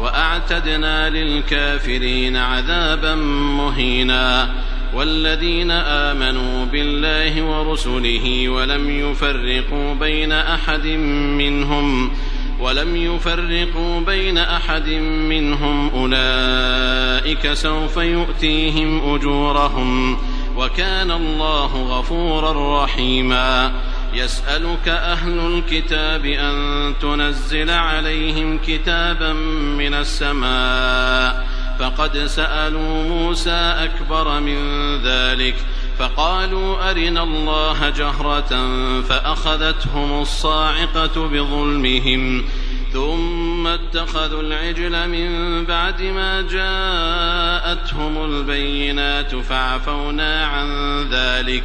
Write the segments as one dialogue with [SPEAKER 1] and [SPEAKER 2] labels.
[SPEAKER 1] وأعتدنا للكافرين عذابا مهينا والذين آمنوا بالله ورسله ولم يفرقوا بين أحد منهم ولم يفرقوا بين أحد منهم أولئك سوف يؤتيهم أجورهم وكان الله غفورا رحيما يسألك أهل الكتاب أن تنزل عليهم كتابا من السماء. فقد سألوا موسى أكبر من ذلك. فقالوا أرنا الله جهرة فأخذتهم الصاعقة بظلمهم. ثم اتخذوا العجل من بعد ما جاءتهم البينات فعفونا عن ذلك.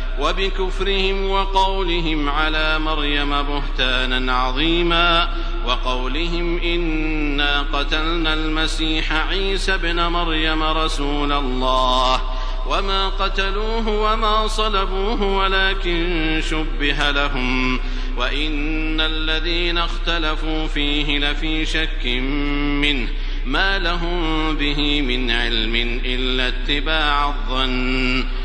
[SPEAKER 1] وبكفرهم وقولهم على مريم بهتانا عظيما وقولهم إنا قتلنا المسيح عيسى ابن مريم رسول الله وما قتلوه وما صلبوه ولكن شبه لهم وإن الذين اختلفوا فيه لفي شك منه ما لهم به من علم إلا اتباع الظن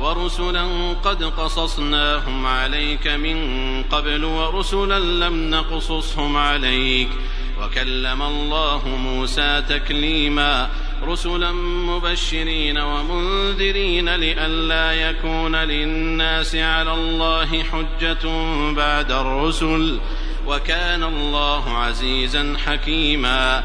[SPEAKER 1] ورسلا قد قصصناهم عليك من قبل ورسلا لم نقصصهم عليك. وكلم الله موسى تكليما رسلا مبشرين ومنذرين لئلا يكون للناس على الله حجة بعد الرسل. وكان الله عزيزا حكيما.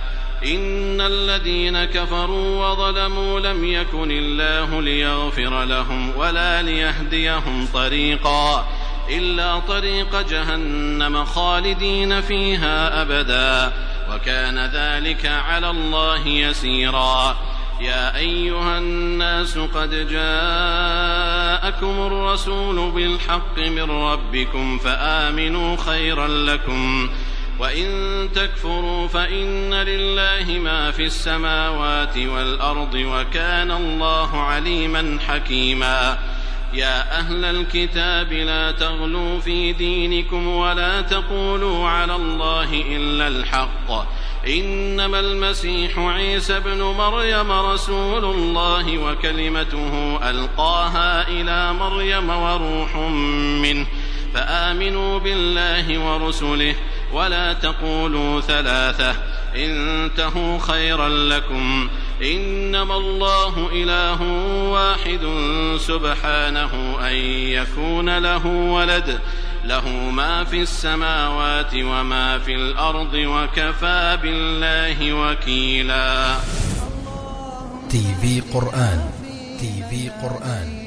[SPEAKER 1] إن الذين كفروا وظلموا لم يكن الله ليغفر لهم ولا ليهديهم طريقا إلا طريق جهنم خالدين فيها أبدا وكان ذلك على الله يسيرا يا أيها الناس قد جاءكم الرسول بالحق من ربكم فآمنوا خيرا لكم وإن تكفروا فإن لله ما في السماوات والأرض وكان الله عليما حكيما. يا أهل الكتاب لا تغلوا في دينكم ولا تقولوا على الله إلا الحق. إنما المسيح عيسى ابن مريم رسول الله وكلمته ألقاها إلى مريم وروح منه. فآمنوا بالله ورسله ولا تقولوا ثلاثة. انتهوا خيرا لكم. إنما الله إله واحد سبحانه أن يكون له ولد. له ما في السماوات وما في الأرض وكفى بالله وكيلا.
[SPEAKER 2] تي في قرآن. تي في قرآن.